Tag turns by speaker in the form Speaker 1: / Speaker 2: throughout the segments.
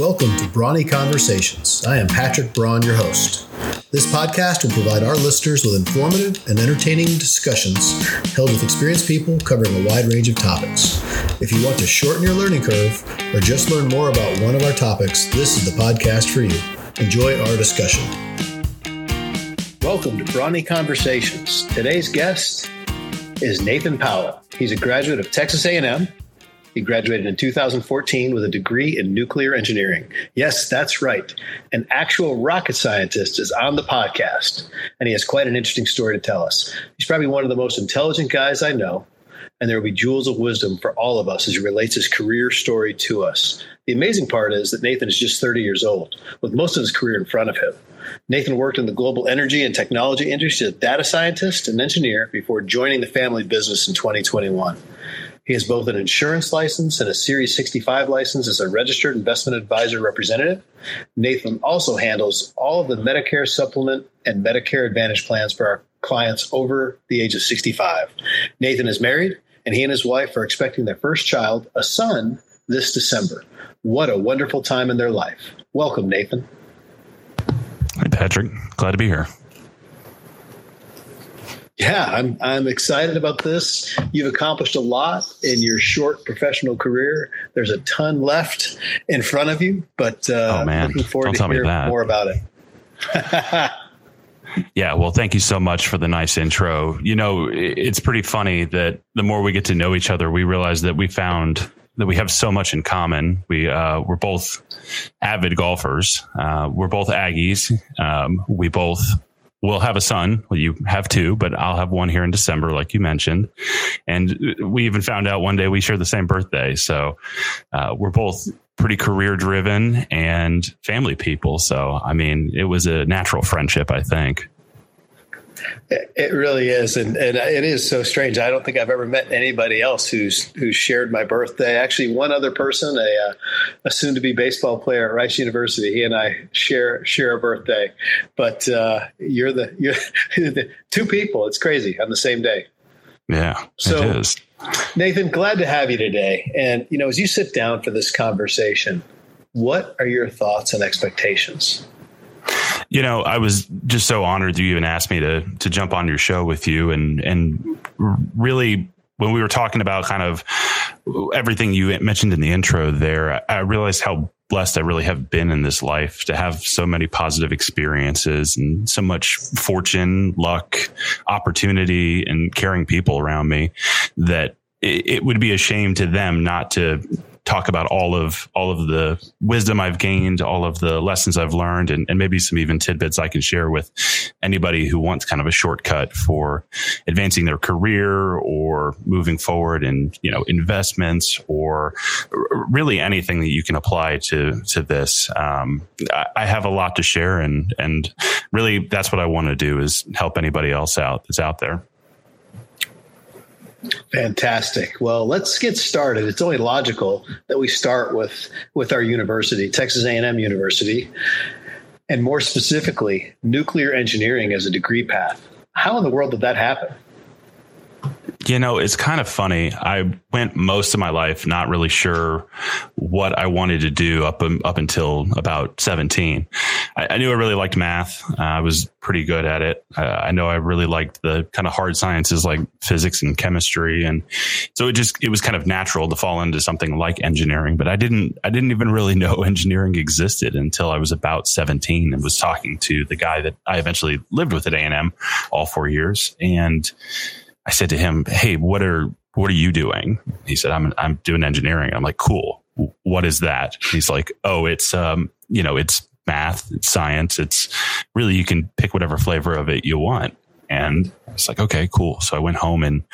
Speaker 1: Welcome to Brawny Conversations. I am Patrick Braun, your host. This podcast will provide our listeners with informative and entertaining discussions held with experienced people covering a wide range of topics. If you want to shorten your learning curve or just learn more about one of our topics, this is the podcast for you. Enjoy our discussion. Welcome to Brawny Conversations. Today's guest is Nathan Powell. He's a graduate of Texas A&M he graduated in 2014 with a degree in nuclear engineering. Yes, that's right. An actual rocket scientist is on the podcast, and he has quite an interesting story to tell us. He's probably one of the most intelligent guys I know, and there will be jewels of wisdom for all of us as he relates his career story to us. The amazing part is that Nathan is just 30 years old, with most of his career in front of him. Nathan worked in the global energy and technology industry as a data scientist and engineer before joining the family business in 2021. He has both an insurance license and a Series 65 license as a registered investment advisor representative. Nathan also handles all of the Medicare supplement and Medicare Advantage plans for our clients over the age of 65. Nathan is married, and he and his wife are expecting their first child, a son, this December. What a wonderful time in their life. Welcome, Nathan.
Speaker 2: Hi, Patrick. Glad to be here
Speaker 1: yeah, I'm I'm excited about this. You've accomplished a lot in your short professional career. There's a ton left in front of you, but uh,
Speaker 2: oh, man.
Speaker 1: looking forward
Speaker 2: Don't
Speaker 1: to hearing more about it.
Speaker 2: yeah, well, thank you so much for the nice intro. You know, it's pretty funny that the more we get to know each other, we realize that we found that we have so much in common. We uh, we're both avid golfers. Uh, we're both Aggies. Um, we both we'll have a son. Well, you have two, but I'll have one here in December, like you mentioned. And we even found out one day we share the same birthday. So uh, we're both pretty career driven and family people. So, I mean, it was a natural friendship, I think.
Speaker 1: It really is, and, and it is so strange. I don't think I've ever met anybody else who's who's shared my birthday. Actually, one other person, a uh, a soon to be baseball player at Rice University, he and I share share a birthday. But uh, you're the you're the two people. It's crazy on the same day.
Speaker 2: Yeah, so, it is.
Speaker 1: Nathan, glad to have you today. And you know, as you sit down for this conversation, what are your thoughts and expectations?
Speaker 2: You know, I was just so honored you even asked me to to jump on your show with you, and and really when we were talking about kind of everything you mentioned in the intro there, I realized how blessed I really have been in this life to have so many positive experiences and so much fortune, luck, opportunity, and caring people around me that it, would be a shame to them not to talk about all of all of the wisdom I've gained, all of the lessons I've learned, and, and maybe some even tidbits I can share with anybody who wants kind of a shortcut for advancing their career or moving forward in you know investments or really anything that you can apply to to this. Um, I, I have a lot to share, and and really that's what I want to do is help anybody else out that's out there.
Speaker 1: Fantastic. Well, let's get started. It's only logical that we start with with our university, Texas A&M University, and more specifically, nuclear engineering as a degree path. How in the world did that happen?
Speaker 2: You know, it's kind of funny. I went most of my life not really sure what I wanted to do up up until about 17. I, I knew I really liked math. Uh, I was pretty good at it. Uh, I know I really liked the kind of hard sciences like physics and chemistry, and so it just it was kind of natural to fall into something like engineering. But I didn't I didn't even really know engineering existed until I was about 17 and was talking to the guy that I eventually lived with at A and M all four years and I said to him, Hey, what are, what are you doing? He said, I'm, I'm doing engineering. I'm like, cool. What is that? He's like, Oh, it's, um, you know, it's math, it's science. It's really, you can pick whatever flavor of it you want. And it's like, okay, cool. So I went home and,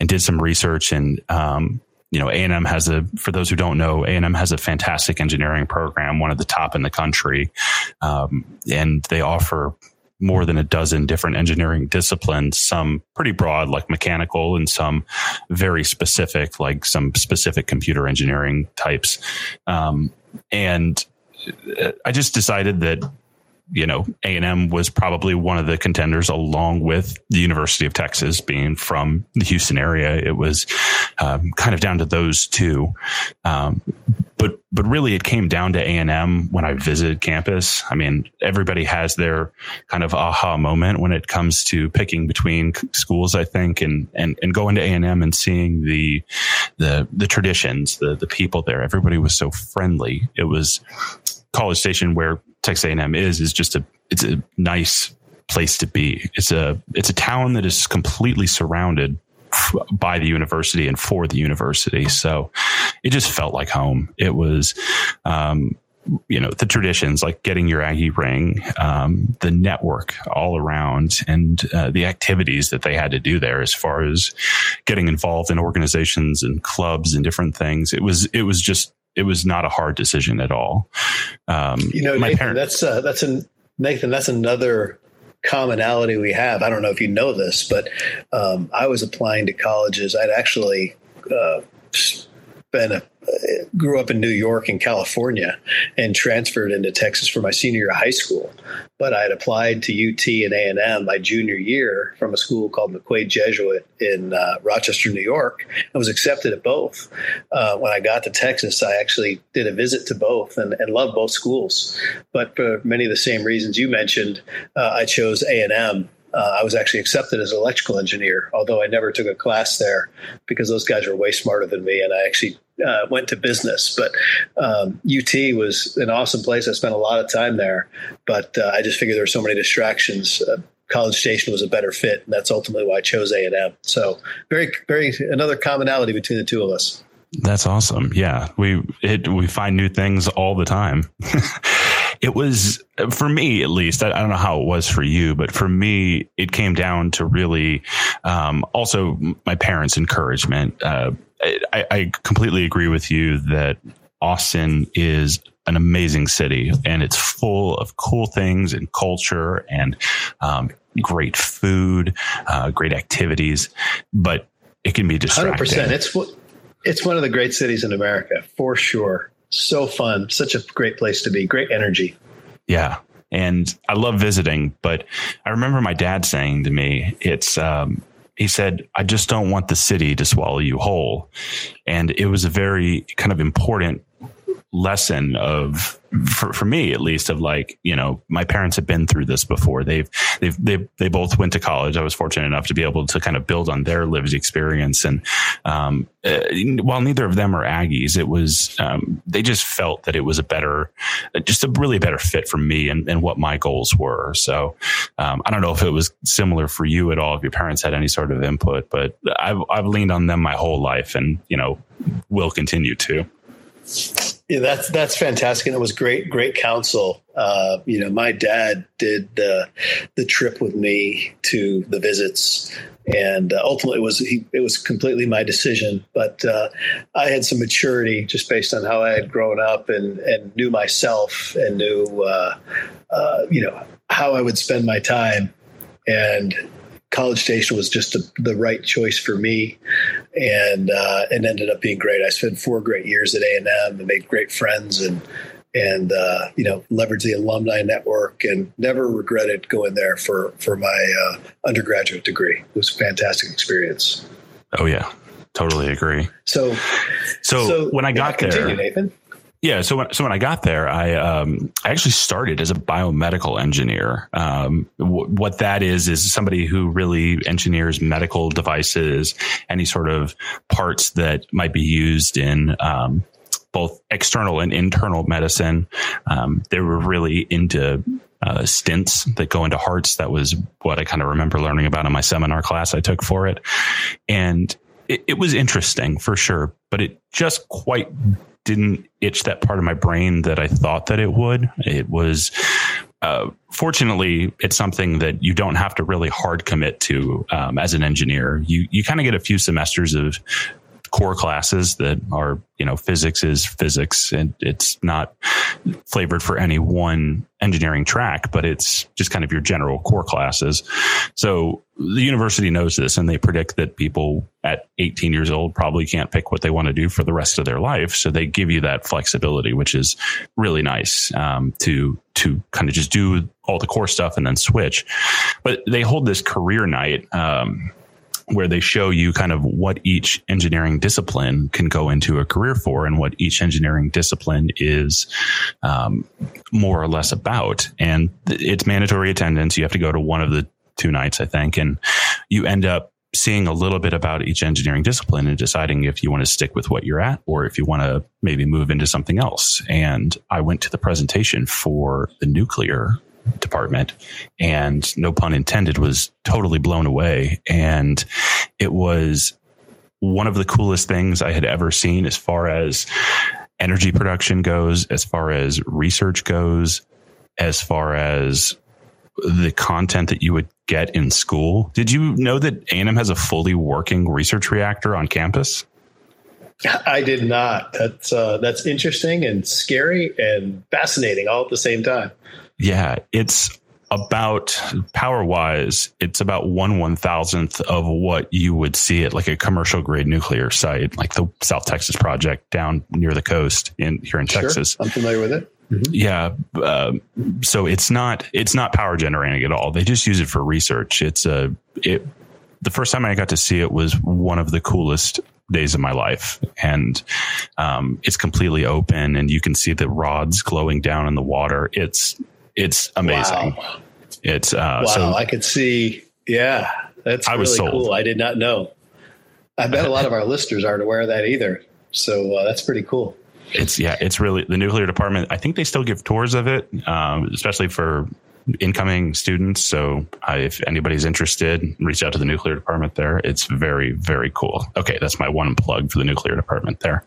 Speaker 2: and did some research and, um, you know, A&M has a, for those who don't know, A&M has a fantastic engineering program, one of the top in the country. Um, and they offer more than a dozen different engineering disciplines, some pretty broad, like mechanical, and some very specific, like some specific computer engineering types. Um, and I just decided that you know a&m was probably one of the contenders along with the university of texas being from the houston area. It was um, kind of down to those two. Um, but but really it came down to a&m when i visited campus. I mean everybody has their kind of aha moment when it comes to picking between schools i think and and, and going to a&m and seeing the the the traditions the the people there. Everybody was so friendly. It was college station where texas a&m is is just a it's a nice place to be it's a it's a town that is completely surrounded by the university and for the university. So it just felt like home. It was, um, you know, the traditions like getting your Aggie ring, um, the network all around, and uh, the activities that they had to do there as far as getting involved in organizations and clubs and different things. It was, it was just, it was not a hard decision at all.
Speaker 1: Um, you know, my Nathan, parents, that's uh, that's an Nathan. That's another commonality we have. I don't know if you know this, but um, I was applying to colleges. I'd actually uh, been a, grew up in New York and California and transferred into Texas for my senior year of high school. But I had applied to UT and A&M my junior year from a school called McQuaid Jesuit in uh, Rochester, New York. I was accepted at both. Uh, when I got to Texas, I actually did a visit to both and, and loved both schools. But for many of the same reasons you mentioned, uh, I chose A&M uh, I was actually accepted as an electrical engineer, although I never took a class there because those guys were way smarter than me, and I actually uh, went to business. But um, UT was an awesome place. I spent a lot of time there, but uh, I just figured there were so many distractions. Uh, College Station was a better fit, and that's ultimately why I chose A and M. So, very, very another commonality between the two of us.
Speaker 2: That's awesome. Yeah, we it, we find new things all the time. it was for me at least I, I, don't know how it was for you but for me it came down to really um, also my parents encouragement. Uh, I, I completely agree with you that austin is an amazing city and it's full of cool things and culture and um, great food uh, great activities but it can be distracting. 100%
Speaker 1: it's it's one of the great cities in america for sure so fun, such a great place to be, great energy.
Speaker 2: Yeah. And I love visiting, but I remember my dad saying to me, it's, um, he said, I just don't want the city to swallow you whole. And it was a very kind of important lesson of for, for me at least of like you know my parents have been through this before. They've they've they they both went to college. I was fortunate enough to be able to kind of build on their lived experience. And um, uh, while neither of them are aggies it was um, they just felt that it was a better just a really better fit for me and, and what my goals were. So um, i don't know if it was similar for you at all if your parents had any sort of input but i've i've leaned on them my whole life and you know will continue to
Speaker 1: yeah, that's that's fantastic, and it was great, great counsel. Uh, you know, my dad did the the trip with me to the visits, and uh, ultimately it was he, it was completely my decision. But uh, I had some maturity just based on how I had grown up and and knew myself and knew uh, uh, you know how I would spend my time, and College Station was just a, the right choice for me, and uh, it ended up being great. I spent four great years at A and M and made great friends, and and uh, you know leveraged the alumni network, and never regretted going there for for my uh, undergraduate degree. It was a fantastic experience.
Speaker 2: Oh yeah, totally agree.
Speaker 1: So,
Speaker 2: so, so when I got
Speaker 1: yeah, there, Nathan.
Speaker 2: Yeah, so when, so when I got there, I um, I actually started as a biomedical engineer. Um, w- what that is is somebody who really engineers medical devices, any sort of parts that might be used in um, both external and internal medicine. Um, they were really into uh, stents that go into hearts. That was what I kind of remember learning about in my seminar class I took for it, and it, it was interesting for sure, but it just quite didn't itch that part of my brain that I thought that it would. It was, uh, fortunately, it's something that you don't have to really hard commit to um, as an engineer. You you kind of get a few semesters of core classes that are, you know, physics is physics and it's not flavored for any one engineering track, but it's just kind of your general core classes. So the university knows this and they predict that people at 18 years old probably can't pick what they want to do for the rest of their life. So they give you that flexibility, which is really nice um, to to kind of just do all the core stuff and then switch. But they hold this career night. Um, where they show you kind of what each engineering discipline can go into a career for and what each engineering discipline is um, more or less about. And it's mandatory attendance. You have to go to one of the two nights, I think, and you end up seeing a little bit about each engineering discipline and deciding if you want to stick with what you're at or if you want to maybe move into something else. And I went to the presentation for the nuclear department and no pun intended was totally blown away. And it was one of the coolest things I had ever seen as far as energy production goes, as far as research goes, as far as the content that you would get in school. Did you know that A&M has a fully working research reactor on campus?
Speaker 1: I did not. That's uh, that's interesting and scary and fascinating all at the same time.
Speaker 2: Yeah, it's about power wise, it's about one one thousandth of what you would see at like a commercial grade nuclear site, like the South Texas project down near the coast in here in sure, Texas.
Speaker 1: I'm familiar with it.
Speaker 2: Mm-hmm. Yeah, uh, so it's not it's not power generating at all. They just use it for research. It's a it. The first time I got to see it was one of the coolest days of my life, and um, it's completely open, and you can see the rods glowing down in the water. It's it's amazing. Wow. It's uh,
Speaker 1: wow. So, I could see. Yeah, that's I really sold. cool. I did not know. I bet a lot of our listeners aren't aware of that either. So uh, that's pretty cool
Speaker 2: it's yeah, it's really the nuclear department. I think they still give tours of it, um, especially for incoming students. So uh, if anybody's interested, reach out to the nuclear department there. It's very, very cool. Okay. That's my one plug for the nuclear department there.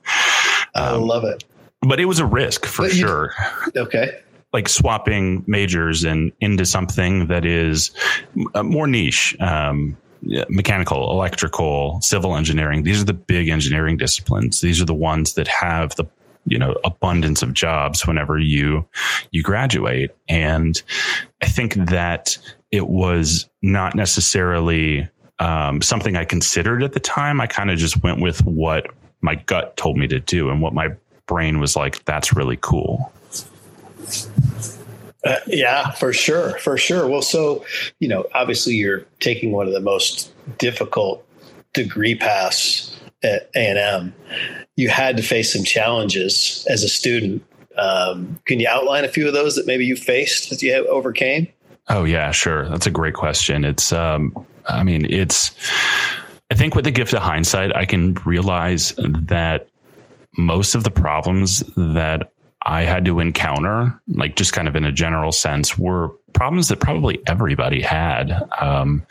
Speaker 1: Um, I love it.
Speaker 2: But it was a risk for but sure.
Speaker 1: Okay.
Speaker 2: Like swapping majors and into something that is uh, more niche. Um, mechanical, electrical, civil engineering. These are the big engineering disciplines. These are the ones that have the you know abundance of jobs whenever you you graduate and i think that it was not necessarily um, something i considered at the time i kind of just went with what my gut told me to do and what my brain was like that's really cool
Speaker 1: uh, yeah, for sure, for sure. Well, so you know, obviously, you're taking one of the most difficult degree paths at A and M you had to face some challenges as a student. Um, can you outline a few of those that maybe you faced that you overcame?
Speaker 2: Oh yeah, sure. That's a great question. It's, um, I mean, it's. I think with the gift of hindsight, I can realize that most of the problems that I had to encounter, like just kind of in a general sense, were problems that probably everybody had. Um,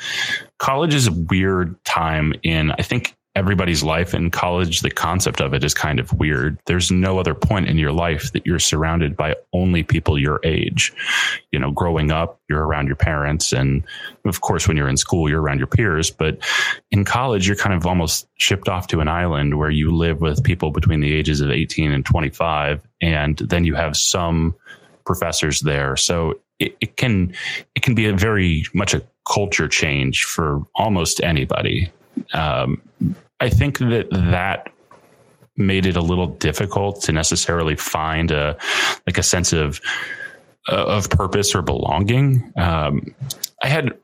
Speaker 2: college is a weird time in, I think, everybody's life in college, the concept of it is kind of weird. There's no other point in your life that you're surrounded by only people your age. You know, growing up, you're around your parents. And of course, when you're in school, you're around your peers. But in college, you're kind of almost shipped off to an island where you live with people between the ages of 18 and 25. And then you have some professors there. So it, it can, it can be a very much a culture change for almost anybody um, I think that that made it a little difficult to necessarily find a like a sense of uh, of purpose or belonging. Um, I had,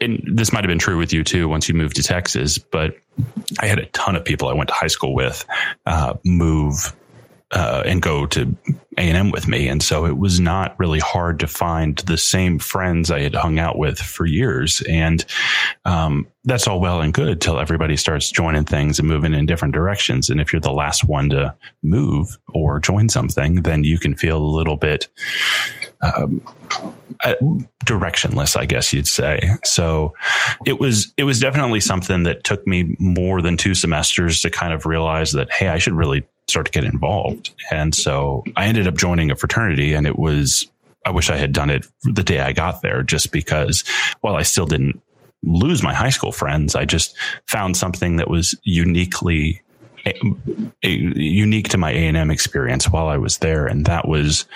Speaker 2: and this might have been true with you too once you moved to Texas, but I had a ton of people I went to high school with uh, move uh, and go to A and M with me, and so it was not really hard to find the same friends I had hung out with for years, and um, that's all well and good till everybody starts joining things and moving in different directions. And if you're the last one to move or join something, then you can feel a little bit um, uh, directionless, I guess you'd say. So it was it was definitely something that took me more than two semesters to kind of realize that hey, I should really start to get involved. And so I ended up joining a fraternity and it was, I wish I had done it the day I got there just because while I still didn't lose my high school friends, I just found something that was uniquely a, a, unique to my A&M experience while I was there. And that was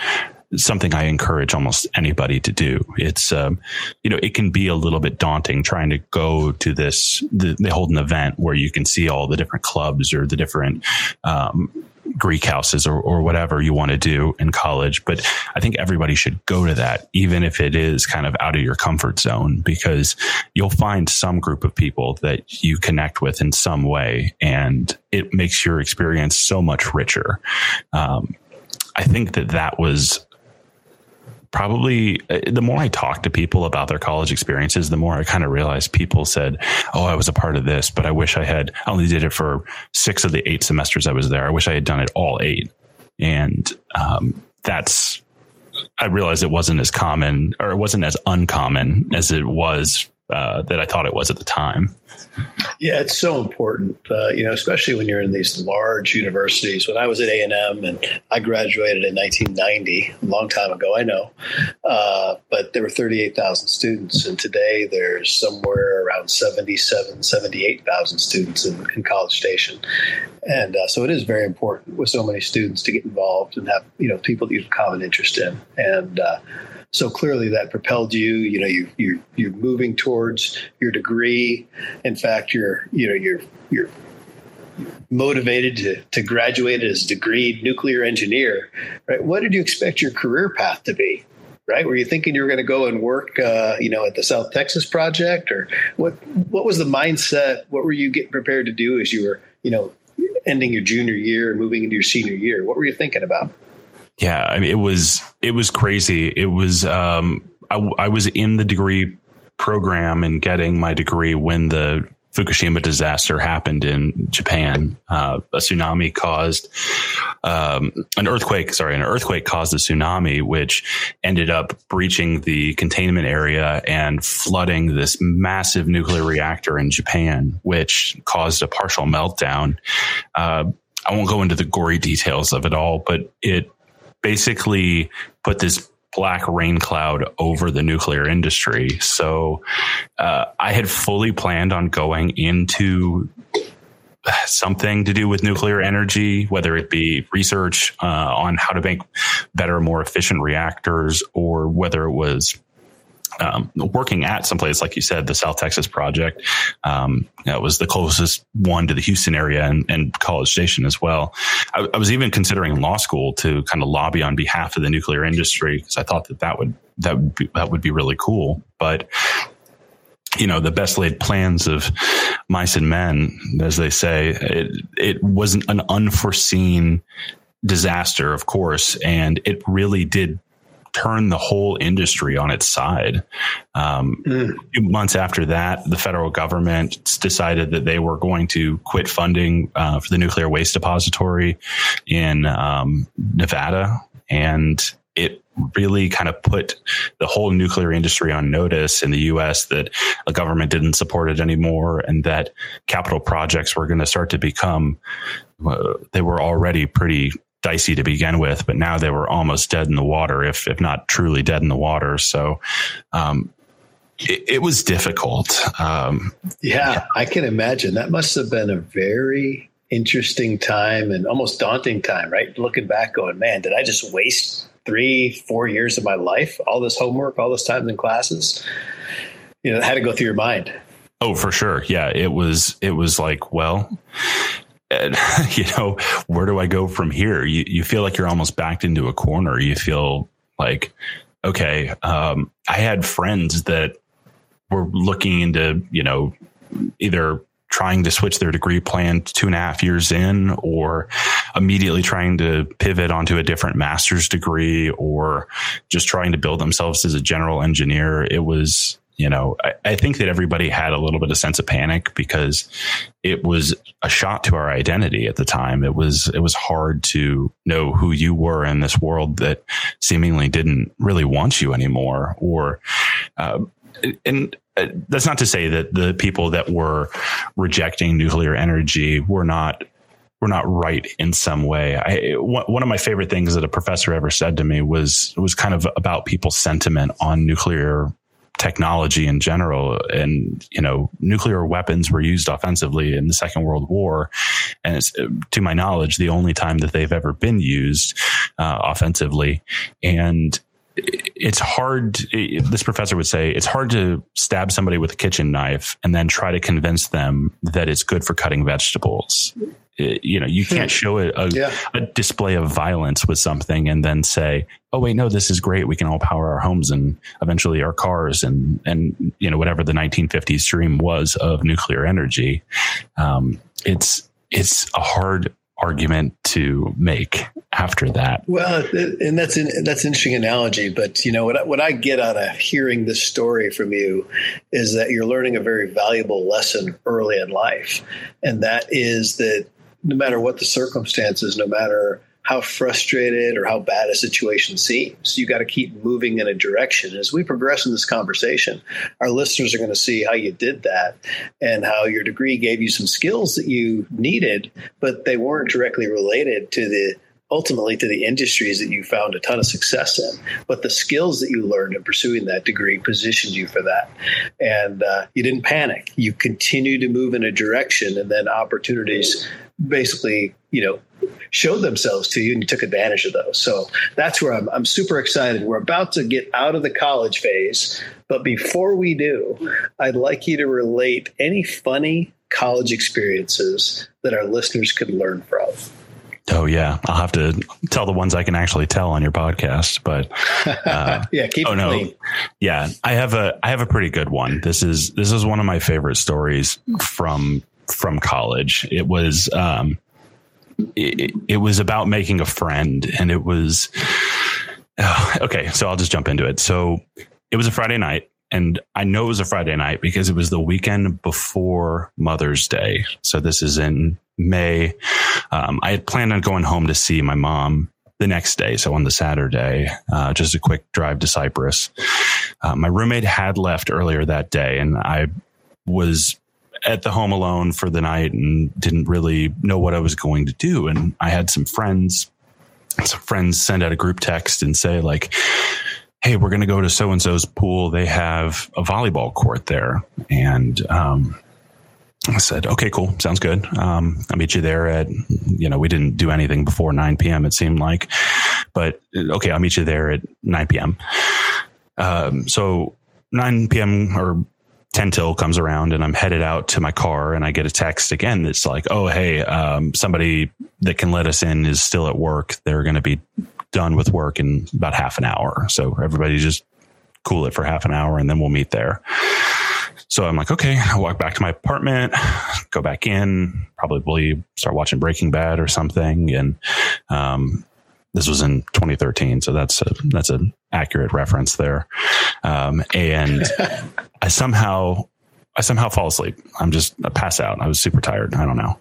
Speaker 2: something I encourage almost anybody to do. It's, um, you know, it can be a little bit daunting trying to go to this, the, they hold an event where you can see all the different clubs or the different, um, Greek houses or, or whatever you want to do in college. But I think everybody should go to that, even if it is kind of out of your comfort zone, because you'll find some group of people that you connect with in some way, and it makes your experience so much richer. Um, I think that that was probably uh, the more I talked to people about their college experiences, the more I kind of realized people said, Oh, I was a part of this, but I wish I had I only did it for six of the eight semesters I was there. I wish I had done it all eight. And um, that's, I realized it wasn't as common or it wasn't as uncommon as it was uh, that I thought it was at the time.
Speaker 1: Yeah, it's so important, uh, you know, especially when you're in these large universities. When I was at A and M, and I graduated in 1990, a long time ago, I know, uh, but there were 38,000 students, and today there's somewhere around 77, 78,000 students in, in College Station, and uh, so it is very important with so many students to get involved and have you know people that you have common interest in, and uh, so clearly that propelled you. You know, you you you're moving towards your degree. In fact, you're you know you're you're motivated to, to graduate as a degreed nuclear engineer, right? What did you expect your career path to be? Right? Were you thinking you were going to go and work, uh, you know, at the South Texas project, or what? What was the mindset? What were you getting prepared to do as you were, you know, ending your junior year and moving into your senior year? What were you thinking about?
Speaker 2: Yeah, I mean, it was it was crazy. It was um, I, I was in the degree program and getting my degree when the Fukushima disaster happened in Japan. Uh, a tsunami caused um, an earthquake. Sorry, an earthquake caused a tsunami, which ended up breaching the containment area and flooding this massive nuclear reactor in Japan, which caused a partial meltdown. Uh, I won't go into the gory details of it all, but it basically put this black rain cloud over the nuclear industry. So uh, I had fully planned on going into something to do with nuclear energy, whether it be research uh, on how to make better, more efficient reactors, or whether it was um, working at someplace like you said, the South Texas project. Um, that was the closest one to the Houston area and, and College Station as well. I, I, was even considering law school to kind of lobby on behalf of the nuclear industry because I thought that that would that would be, that would be really cool. But you know, the best laid plans of mice and men, as they say, it, it wasn't an unforeseen disaster, of course, and it really did turn the whole industry on its side. Um, mm. months after that, the federal government decided that they were going to quit funding uh, for the nuclear waste depository in um, Nevada, and it really kind of put the whole nuclear industry on notice in the US that the government didn't support it anymore and that capital projects were going to start to become uh, they were already pretty dicey to begin with, but now they were almost dead in the water, if if not truly dead in the water. So um, it, it, was difficult. Um,
Speaker 1: yeah, yeah, I can imagine that must have been a very interesting time and almost daunting time, right? Looking back, going, man, did I just waste three, four years of my life? All this homework, all this time in classes. You know, it had to go through your mind.
Speaker 2: Oh, for sure. Yeah, it was. It was like, well, and, you know, where do I go from here? You, you feel like you're almost backed into a corner. You feel like, okay, um, I had friends that were looking into, you know, either trying to switch their degree plan two and a half years in or immediately trying to pivot onto a different master's degree or just trying to build themselves as a general engineer. It was, you know, I, I, think that everybody had a little bit of sense of panic because it was a shot to our identity at the time. It was it was hard to know who you were in this world that seemingly didn't really want you anymore. Or, uh, and uh, that's not to say that the people that were rejecting nuclear energy were not were not right in some way. I, one of my favorite things that a professor ever said to me was was kind of about people's sentiment on nuclear technology in general. And, you know, nuclear weapons were used offensively in the Second World War. And it's, to my knowledge, the only time that they've ever been used uh, offensively. And it's hard. This professor would say it's hard to stab somebody with a kitchen knife and then try to convince them that it's good for cutting vegetables. It, you know, you can't hmm. show a, a, yeah. a, display of violence with something and then say, "Oh wait, no, this is great. We can all power our homes and eventually our cars and and you know whatever the 1950s dream was of nuclear energy." Um, it's it's a hard argument to make after that.
Speaker 1: Well, and that's an, that's an interesting analogy. But you know what? I, what I get out of hearing this story from you is that you're learning a very valuable lesson early in life, and that is that no matter what the circumstances, no matter how frustrated or how bad a situation seems. You got to keep moving in a direction. As we progress in this conversation, our listeners are going to see how you did that and how your degree gave you some skills that you needed, but they weren't directly related to the ultimately to the industries that you found a ton of success in. But the skills that you learned in pursuing that degree positioned you for that. And uh, you didn't panic. You continued to move in a direction, and then opportunities basically, you know, showed themselves to you and you took advantage of those. So that's where I'm, I'm super excited. We're about to get out of the college phase. But before we do, I'd like you to relate any funny college experiences that our listeners could learn from.
Speaker 2: Oh yeah, I'll have to tell the ones I can actually tell on your podcast. But
Speaker 1: uh, yeah, keep oh no, clean.
Speaker 2: yeah, I have a I have a pretty good one. This is this is one of my favorite stories from from college. It was um, it, it was about making a friend, and it was uh, okay. So I'll just jump into it. So it was a Friday night. And I know it was a Friday night because it was the weekend before Mother's Day. So this is in May. Um, I had planned on going home to see my mom the next day. So on the Saturday, uh, just a quick drive to Cypress. Uh, my roommate had left earlier that day, and I was at the home alone for the night and didn't really know what I was going to do. And I had some friends, some friends send out a group text and say like, Hey, we're going to go to so and so's pool. They have a volleyball court there. And, um, I said, okay, cool. Sounds good. Um, I'll meet you there at, you know, we didn't do anything before 9 p.m. It seemed like, but okay, I'll meet you there at 9 p.m. Um, so 9 p.m. or 10 till comes around and I'm headed out to my car and I get a text again that's like, oh, hey, um, somebody that can let us in is still at work. They're going to be done with work in about half an hour. So everybody just cool it for half an hour and then we'll meet there. So I'm like, okay, I walk back to my apartment, go back in, probably start watching Breaking Bad or something. And, um, this was in 2013, so that's a, that's an accurate reference there. Um, and I somehow I somehow fall asleep. I'm just I pass out. I was super tired. I don't know.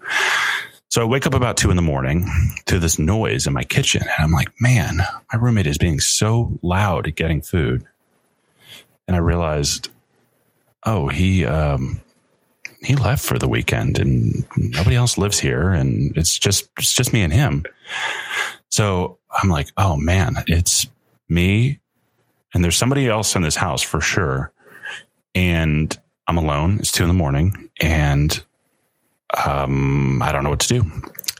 Speaker 2: So I wake up about two in the morning to this noise in my kitchen, and I'm like, man, my roommate is being so loud at getting food. And I realized, oh, he um, he left for the weekend, and nobody else lives here, and it's just it's just me and him. So I'm like, oh man, it's me and there's somebody else in this house for sure. And I'm alone. It's two in the morning and um, I don't know what to do.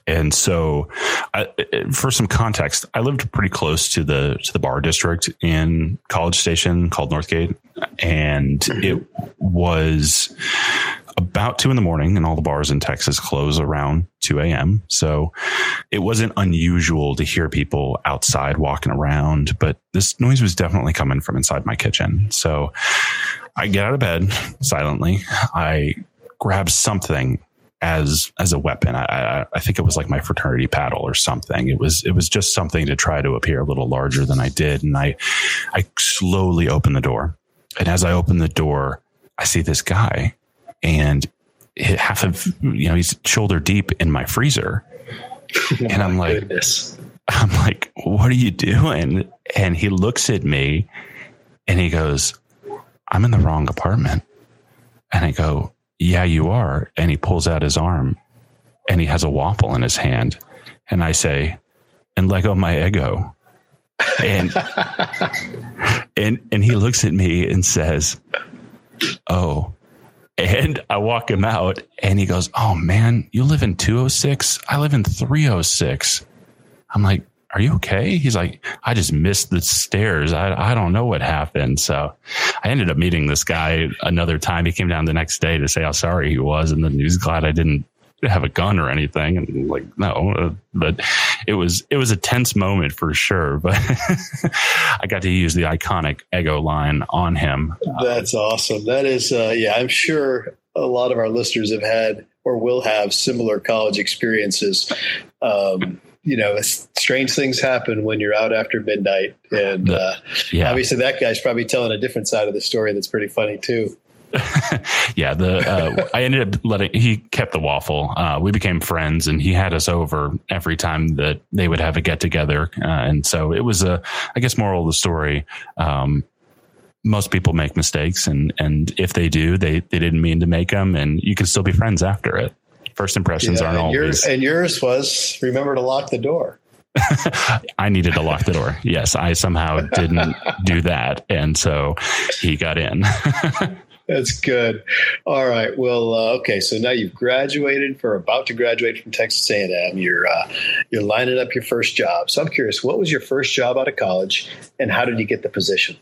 Speaker 2: And so, I, for some context, I lived pretty close to the to the bar district in College Station called Northgate, and it was about two in the morning, and all the bars in Texas close around 2 a.m. So it wasn't unusual to hear people outside walking around, but this noise was definitely coming from inside my kitchen. So I get out of bed silently. I grab something as as a weapon. I, I, think it was like my fraternity paddle or something. It was it was just something to try to appear a little larger than I did. And I I slowly open the door. And as I open the door, I see this guy and half of you know he's shoulder deep in my freezer. Oh and i'm like goodness. i'm like what are you doing? And he looks at me and he goes i'm in the wrong apartment. And i go yeah you are. And he pulls out his arm and he has a waffle in his hand. And i say and leggo my Eggo. And and and he looks at me and says oh and I walk him out and he goes, Oh man, you live in 206? I live in 306. I'm like, Are you okay? He's like, I just missed the stairs. I, I don't know what happened. So I ended up meeting this guy another time. He came down the next day to say how sorry he was. And then he was glad I didn't have a gun or anything. And like, no, uh, but it was, it was a tense moment for sure. But I got to use the iconic Eggo line on him.
Speaker 1: That's awesome. That is, uh, yeah, I'm sure a lot of our listeners have had or will have similar college experiences. Um, you know, strange things happen when you're out after midnight, and uh, yeah. obviously that guy's probably telling a different side of the story that's pretty funny too.
Speaker 2: yeah, the uh, I ended up letting he kept the waffle. Uh, we became friends, and he had us over every time that they would have a get together, uh, and so it was a, I guess, moral of the story. Um, most people make mistakes, and and if they do, they they didn't mean to make them, and you can still be friends after it. First impressions yeah, aren't
Speaker 1: and
Speaker 2: always.
Speaker 1: Yours, and yours was remember to lock the door.
Speaker 2: I needed to lock the door. Yes, I somehow didn't do that, and so he got in.
Speaker 1: That's good. All right. Well, uh, okay. So now you've graduated, for about to graduate from Texas A&M. You're uh, you're lining up your first job. So I'm curious, what was your first job out of college, and how did you get the position?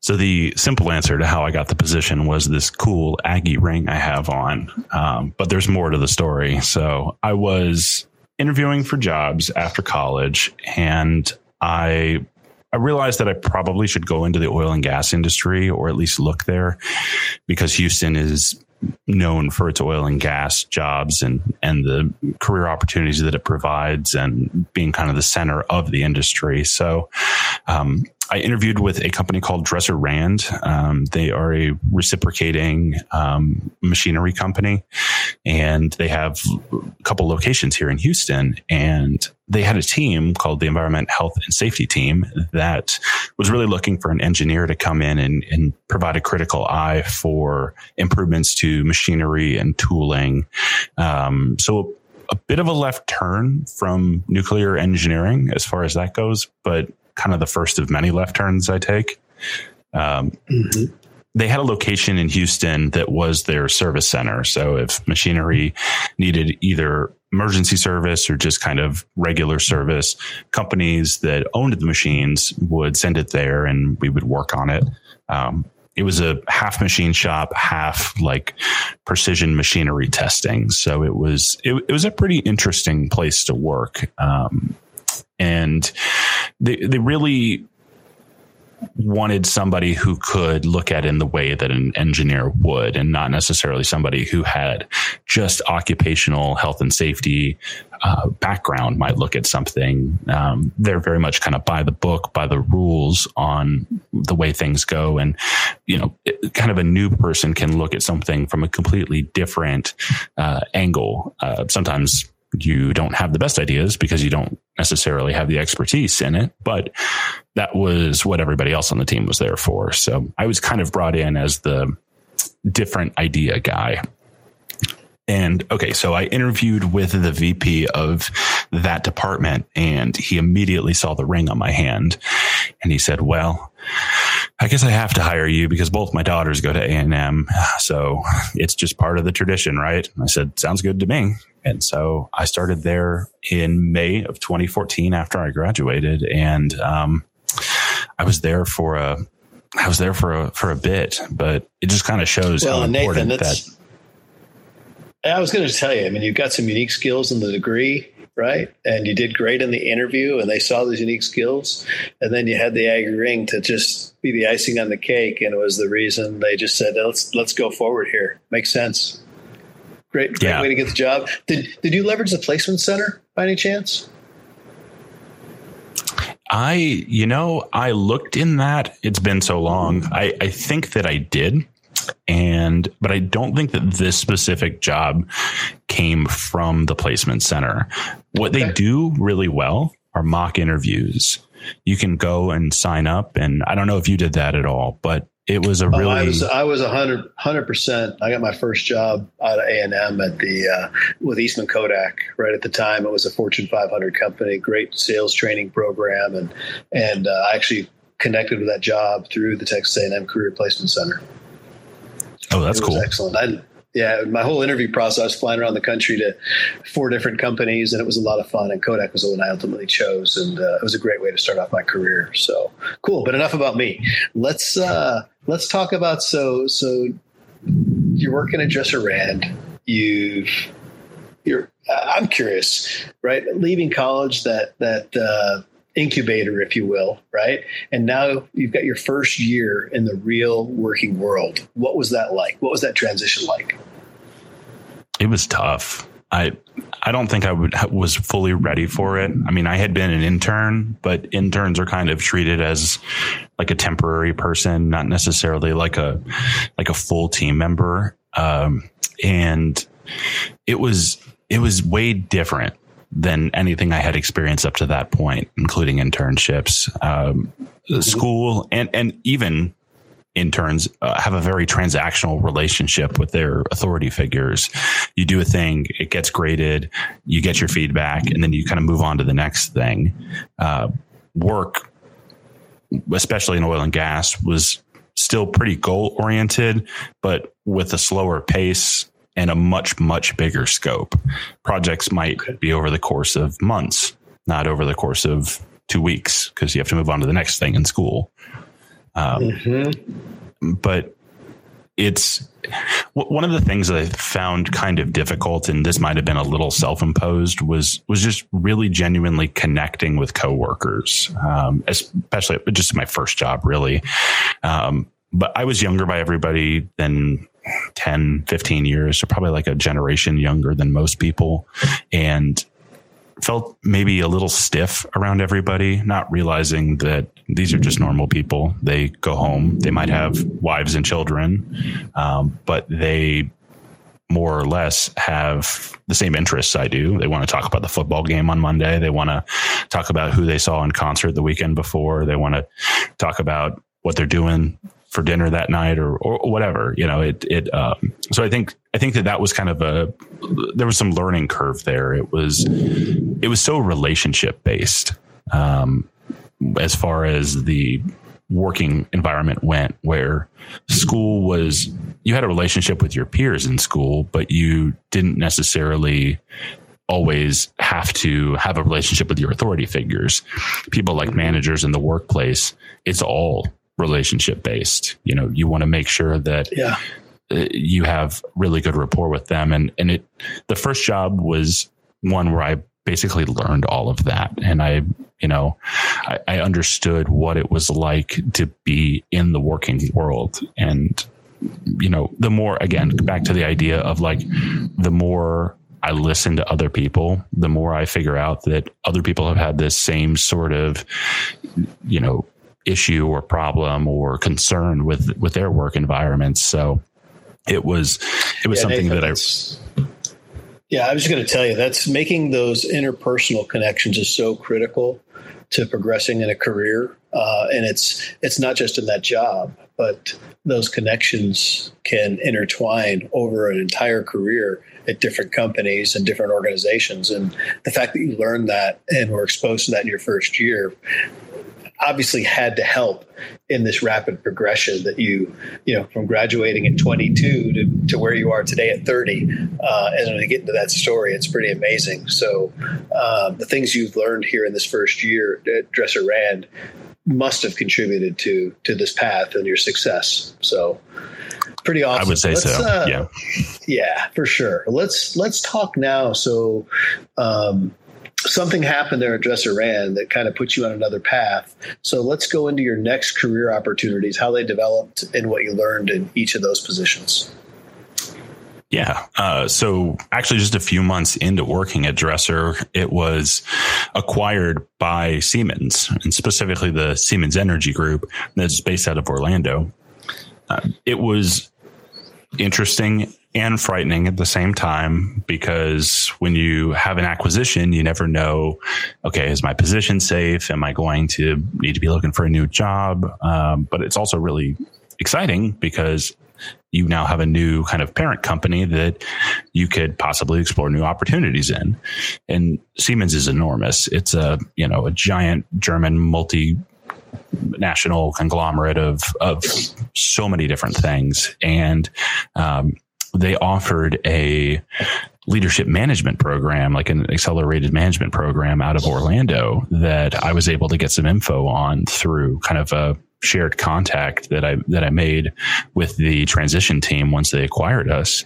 Speaker 2: So the simple answer to how I got the position was this cool Aggie ring I have on. Um, but there's more to the story. So I was interviewing for jobs after college, and I I realized that I probably should go into the oil and gas industry or at least look there because Houston is known for its oil and gas jobs and and the career opportunities that it provides and being kind of the center of the industry. So um, I interviewed with a company called Dresser Rand. Um, they are a reciprocating um, machinery company, and they have a couple locations here in Houston. And they had a team called the Environment Health and Safety Team that was really looking for an engineer to come in and, and provide a critical eye for improvements to machinery and tooling. Um, so a bit of a left turn from nuclear engineering as far as that goes, but kind of the first of many left turns I take. Um, mm-hmm. They had a location in Houston that was their service center. So if machinery needed either emergency service or just kind of regular service, companies that owned the machines would send it there and we would work on it. Um, it was a half machine shop, half like precision machinery testing. So it was it, it was a pretty interesting place to work. Um, and they they really wanted somebody who could look at it in the way that an engineer would and not necessarily somebody who had just occupational health and safety uh, background might look at something. Um, they're very much kind of by the book by the rules on the way things go. And you know it, kind of a new person can look at something from a completely different uh, angle. Uh, sometimes you don't have the best ideas because you don't necessarily have the expertise in it. But that was what everybody else on the team was there for. So I was kind of brought in as the different idea guy. And okay, so I interviewed with the VP of that department and he immediately saw the ring on my hand and he said, well, I guess I have to hire you because both my daughters go to A&M. So it's just part of the tradition, right? I said, sounds good to me. And so I started there in May of 2014 after I graduated. And, um, I was there for a, I was there for a, for a bit, but it just kind of shows well, how important Nathan, that.
Speaker 1: I was going to tell you, I mean, you've got some unique skills in the degree, right? And you did great in the interview and they saw those unique skills. And then you had the Aggie ring to just be the icing on the cake. And it was the reason they just said, let's, let's go forward here. Makes sense. Great, great yeah. way to get the job. Did did you leverage the placement center by any chance?
Speaker 2: I, you know, I looked in that. It's been so long. I, I think that I did. And, but I don't think that this specific job came from the placement center. What okay. they do really well are mock interviews. You can go and sign up. And I don't know if you did that at all, but it was a really. Oh, I
Speaker 1: was I was a hundred percent. I got my first job out of A and M at the uh, with Eastman Kodak. Right at the time, it was a Fortune 500 company. Great sales training program, and and uh, I actually connected with that job through the Texas A and M Career Placement Center.
Speaker 2: Oh, that's cool.
Speaker 1: Excellent. I, Yeah, my whole interview process, flying around the country to four different companies, and it was a lot of fun. And Kodak was the one I ultimately chose, and uh, it was a great way to start off my career. So cool. But enough about me. Let's uh, let's talk about so so. You're working at Dresser Rand. You've you're. I'm curious, right? Leaving college, that that uh, incubator, if you will, right? And now you've got your first year in the real working world. What was that like? What was that transition like?
Speaker 2: It was tough. I I don't think I would was fully ready for it. I mean, I had been an intern, but interns are kind of treated as like a temporary person, not necessarily like a like a full team member. Um, and it was it was way different than anything I had experienced up to that point, including internships, um, school, and and even interns uh, have a very transactional relationship with their authority figures. You do a thing, it gets graded, you get your feedback, and then you kind of move on to the next thing. Uh, work, especially in oil and gas, was still pretty goal oriented, but with a slower pace and a much, much bigger scope. Projects might be over the course of months, not over the course of two weeks, because you have to move on to the next thing in school. Um, mm-hmm. But it's one of the things that I found kind of difficult, and this might have been a little self-imposed, was was just really genuinely connecting with coworkers, um, especially just my first job, really. Um, but I was younger by everybody than 10, 15 years, so probably like a generation younger than most people. And felt maybe a little stiff around everybody, not realizing that these are just normal people. They go home, they might have wives and children, um, but they more or less have the same interests I do. They want to talk about the football game on Monday. They want to talk about who they saw in concert the weekend before. They want to talk about what they're doing for dinner that night or, or whatever, you know, it, it, um, so I think, I think that that was kind of a, there was some learning curve there. It was, it was so relationship based, um, as far as the working environment went where school was, you had a relationship with your peers in school, but you didn't necessarily always have to have a relationship with your authority figures. People like managers in the workplace, it's all relationship based. You know, you want to make sure that
Speaker 1: yeah.
Speaker 2: Uh, you have really good rapport with them. And, and it, the first job was one where I basically learned all of that. And I, you know, I, I understood what it was like to be in the working world. And, you know, the more, again, back to the idea of like, the more I listen to other people, the more I figure out that other people have had this same sort of, you know, issue or problem or concern with with their work environments. So it was it was yeah, something Nathan, that I.
Speaker 1: Yeah, I was just going to tell you that's making those interpersonal connections is so critical to progressing in a career, uh, and it's it's not just in that job, but those connections can intertwine over an entire career at different companies and different organizations. And the fact that you learned that and were exposed to that in your first year obviously had to help in this rapid progression that you, you know, from graduating at 22 to, to where you are today at 30. Uh, and when you get into that story, it's pretty amazing. So um, the things you've learned here in this first year at Dresser Rand must have contributed to to this path and your success. So pretty awesome.
Speaker 2: I would say let's, so. Uh, yeah,
Speaker 1: yeah, for sure. Let's let's talk now. So. Um, something happened there at Dresser Rand that kind of put you on another path. So let's go into your next career opportunities, how they developed, and what you learned in each of those positions.
Speaker 2: Yeah. Uh, so actually, just a few months into working at Dresser, it was acquired by Siemens and specifically the Siemens Energy Group that's based out of Orlando. Uh, it was interesting and frightening at the same time because when you have an acquisition, you never know, okay, is my position safe? Am I going to need to be looking for a new job? Um, but it's also really exciting because you now have a new kind of parent company that you could possibly explore new opportunities in. And Siemens is enormous. It's a, you know, a giant German multi national conglomerate of of so many different things and um, they offered a leadership management program, like an accelerated management program out of Orlando that I was able to get some info on through kind of a shared contact that I that I made with the transition team once they acquired us,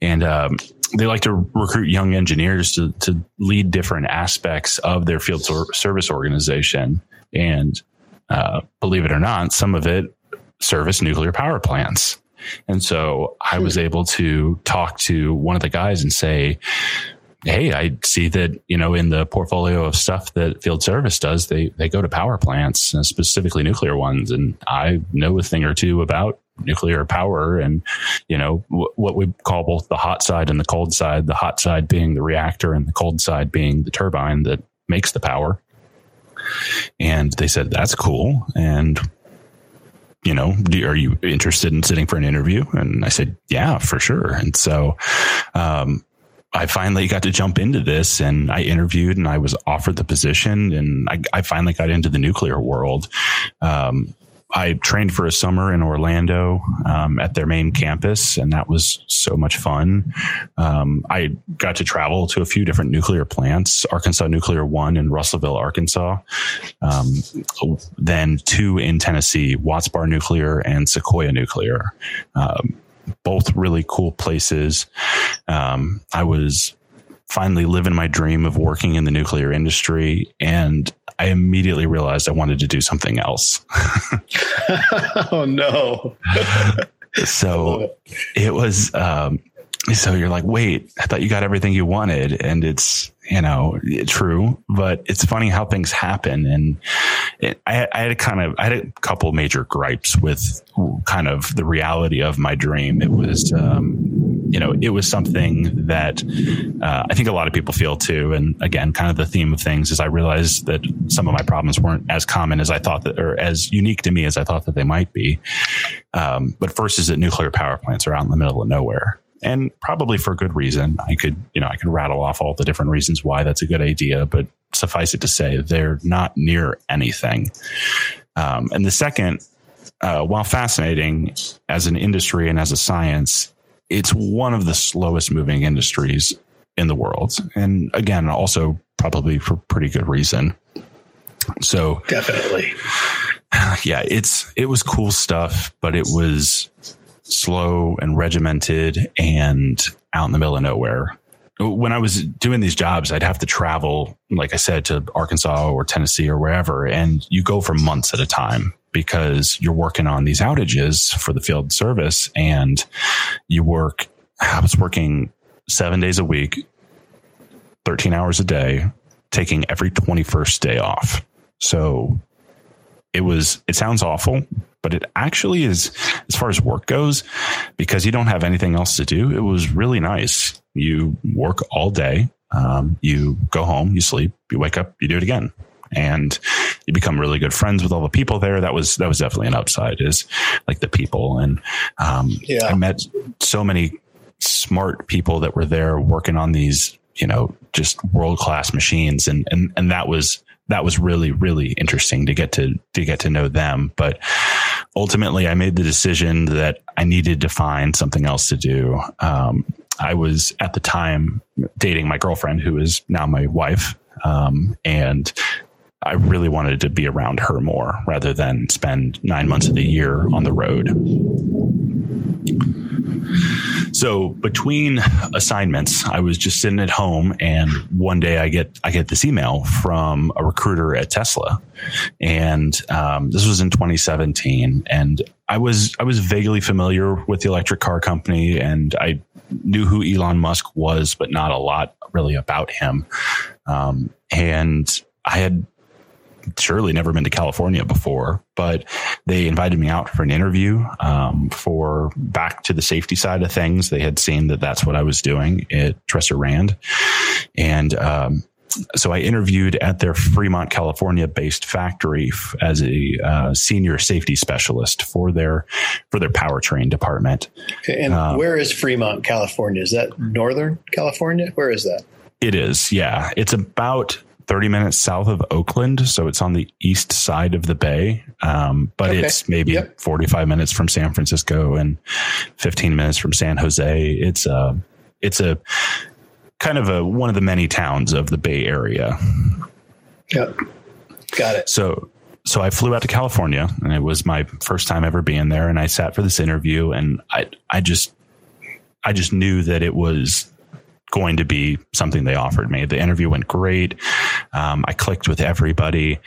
Speaker 2: and um, they like to recruit young engineers to to lead different aspects of their field service organization, and uh, believe it or not, some of it service nuclear power plants. And so I was hmm. able to talk to one of the guys and say, Hey, I see that, you know, in the portfolio of stuff that field service does, they, they go to power plants, uh, specifically nuclear ones. And I know a thing or two about nuclear power and, you know, w- what we call both the hot side and the cold side, the hot side being the reactor and the cold side being the turbine that makes the power. And they said, that's cool. And you know, are you interested in sitting for an interview? And I said, yeah, for sure. And so, um, I finally got to jump into this and I interviewed and I was offered the position and I, I finally got into the nuclear world. Um, I trained for a summer in Orlando um, at their main campus, and that was so much fun. Um, I got to travel to a few different nuclear plants Arkansas Nuclear One in Russellville, Arkansas, um, then two in Tennessee, Watts Bar Nuclear and Sequoyah Nuclear. Um, both really cool places. Um, I was finally living my dream of working in the nuclear industry and I immediately realized I wanted to do something else.
Speaker 1: oh no.
Speaker 2: so it. was um, so you're like, wait, I thought you got everything you wanted. And it's, you know, true, but it's funny how things happen. And it, I, I, had a kind of, I had a couple major gripes with kind of the reality of my dream. It was, um, you know, it was something that uh, I think a lot of people feel too. And again, kind of the theme of things is I realized that some of my problems weren't as common as I thought that, or as unique to me as I thought that they might be. Um, but first is that nuclear power plants are out in the middle of nowhere and probably for good reason. I could, you know, I could rattle off all the different reasons why that's a good idea, but suffice it to say, they're not near anything. Um, and the second, uh, while fascinating as an industry and as a science, it's one of the slowest moving industries in the world. And again, also probably for pretty good reason. So
Speaker 1: definitely.
Speaker 2: Yeah, it's it was cool stuff, but it was slow and regimented and out in the middle of nowhere. When I was doing these jobs, I'd have to travel, like I said, to Arkansas or Tennessee or wherever, and you go for months at a time because you're working on these outages for the field service and you work, I was working seven days a week, 13 hours a day, taking every 21st day off. So it was, it sounds awful, but it actually is, as far as work goes, because you don't have anything else to do. It was really nice. You work all day. Um, you go home, you sleep, you wake up, you do it again. And you become really good friends with all the people there. That was, that was definitely an upside is like the people. And, um, yeah. I met so many smart people that were there working on these, you know, just world class machines. And, and, and that was, that was really, really interesting to get to, to get to know them. But ultimately I made the decision that I needed to find something else to do. Um, I was at the time dating my girlfriend, who is now my wife. Um, and I really wanted to be around her more rather than spend nine months of the year on the road. So between assignments, I was just sitting at home, and one day I get I get this email from a recruiter at Tesla, and um, this was in 2017, and I was I was vaguely familiar with the electric car company, and I knew who Elon Musk was, but not a lot really about him, um, and I had surely never been to California before, but they invited me out for an interview um, for back to the safety side of things. They had seen that that's what I was doing at Dresser Rand. And um, so I interviewed at their Fremont, California based factory as a uh, senior safety specialist for their for their powertrain department.
Speaker 1: Okay, and um, where is Fremont, California? Is that Northern California? Where is that?
Speaker 2: It is, yeah. It's about 30 minutes south of Oakland. So it's on the east side of the bay. Um, but okay. it's maybe yep. 45 minutes from San Francisco and 15 minutes from San Jose. It's a, uh, it's a kind of a, one of the many towns of the Bay Area.
Speaker 1: Yep. Got it.
Speaker 2: So, so I flew out to California and it was my first time ever being there. And I sat for this interview and I, I just, I just knew that it was going to be something they offered me. The interview went great. Um, I clicked with everybody.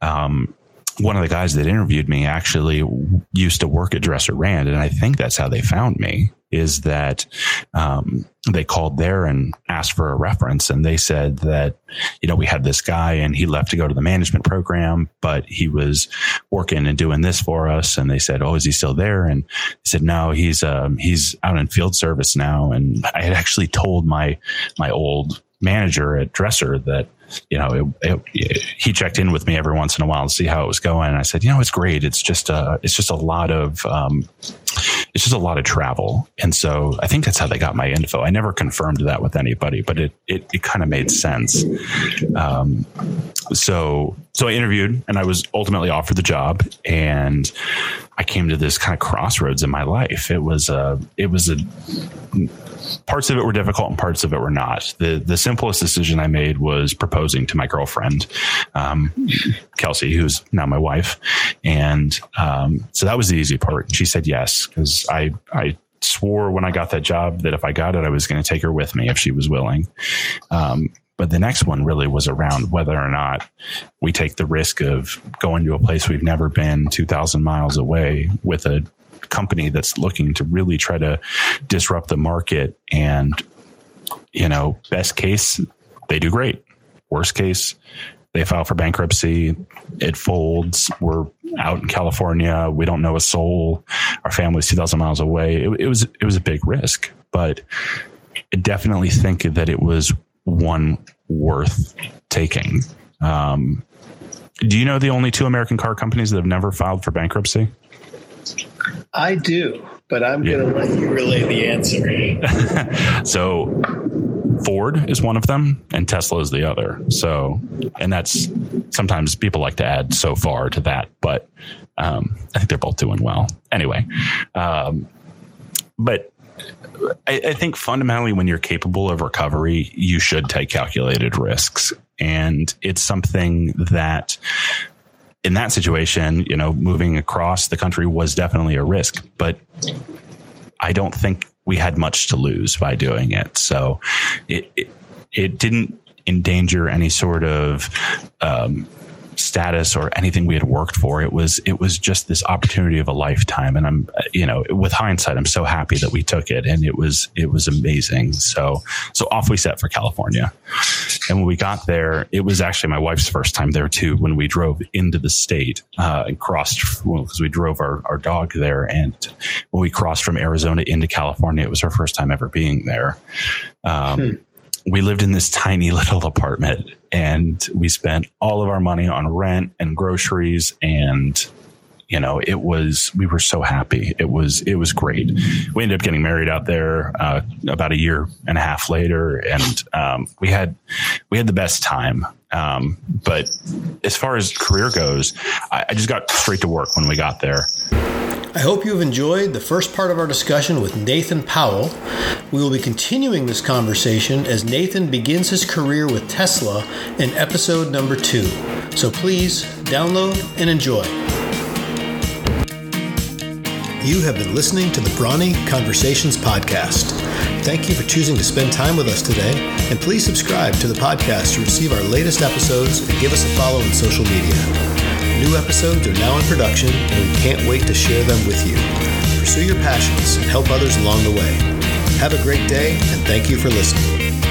Speaker 2: Um, one of the guys that interviewed me actually used to work at Dresser Rand, and I think that's how they found me. Is that um, they called there and asked for a reference, and they said that you know we had this guy and he left to go to the management program, but he was working and doing this for us, and they said, "Oh, is he still there?" And he said, "No, he's um, he's out in field service now." And I had actually told my my old manager at Dresser that you know, it, it, he checked in with me every once in a while to see how it was going. And I said, you know, it's great. It's just a, it's just a lot of, um, it's just a lot of travel. And so I think that's how they got my info. I never confirmed that with anybody, but it, it, it kind of made sense. Um, so, so I interviewed and I was ultimately offered the job and I came to this kind of crossroads in my life. It was a, it was a, parts of it were difficult and parts of it were not. The the simplest decision I made was proposing to my girlfriend, um, Kelsey, who's now my wife, and um, so that was the easy part. She said yes because I I swore when I got that job that if I got it, I was going to take her with me if she was willing. Um, but the next one really was around whether or not we take the risk of going to a place we've never been 2,000 miles away with a company that's looking to really try to disrupt the market. And, you know, best case, they do great. Worst case, they file for bankruptcy. It folds. We're out in California. We don't know a soul. Our family's 2,000 miles away. It, it was, it was a big risk, but I definitely think that it was one worth taking. Um, do you know the only two American car companies that have never filed for bankruptcy?
Speaker 1: I do, but I'm yeah. going to let you relay the
Speaker 2: answer. so, Ford is one of them, and Tesla is the other. So, and that's sometimes people like to add so far to that, but um, I think they're both doing well. Anyway, um, but I, I, think fundamentally, when you're capable of recovery, you should take calculated risks. And it's something that in that situation, you know, moving across the country was definitely a risk, but I don't think we had much to lose by doing it. So it, it, it didn't endanger any sort of, um, status or anything we had worked for. It was it was just this opportunity of a lifetime, and I'm you know with hindsight, I'm so happy that we took it, and it was it was amazing. So so off we set for California, and when we got there, it was actually my wife's first time there too. When we drove into the state uh, and crossed because well, we drove our our dog there, and when we crossed from Arizona into California, it was her first time ever being there. Um, hmm we lived in this tiny little apartment and we spent all of our money on rent and groceries and you know it was we were so happy. It was it was great. We ended up getting married out there uh, about a year and a half later and um, we had we had the best time. Um, but as far as career goes I, I just got straight to work when we got there
Speaker 1: I hope you have enjoyed the first part of our discussion with Nathan Powell. We will be continuing this conversation as Nathan begins his career with Tesla in episode number two. So please download and enjoy. You have been listening to the Brawny Conversations podcast. Thank you for choosing to spend time with us today, and please subscribe to the podcast to receive our latest episodes and give us a follow on social media. New episodes are now in production, and we can't wait to share them with you. Pursue your passions and help others along the way. Have a great day, and thank you for listening.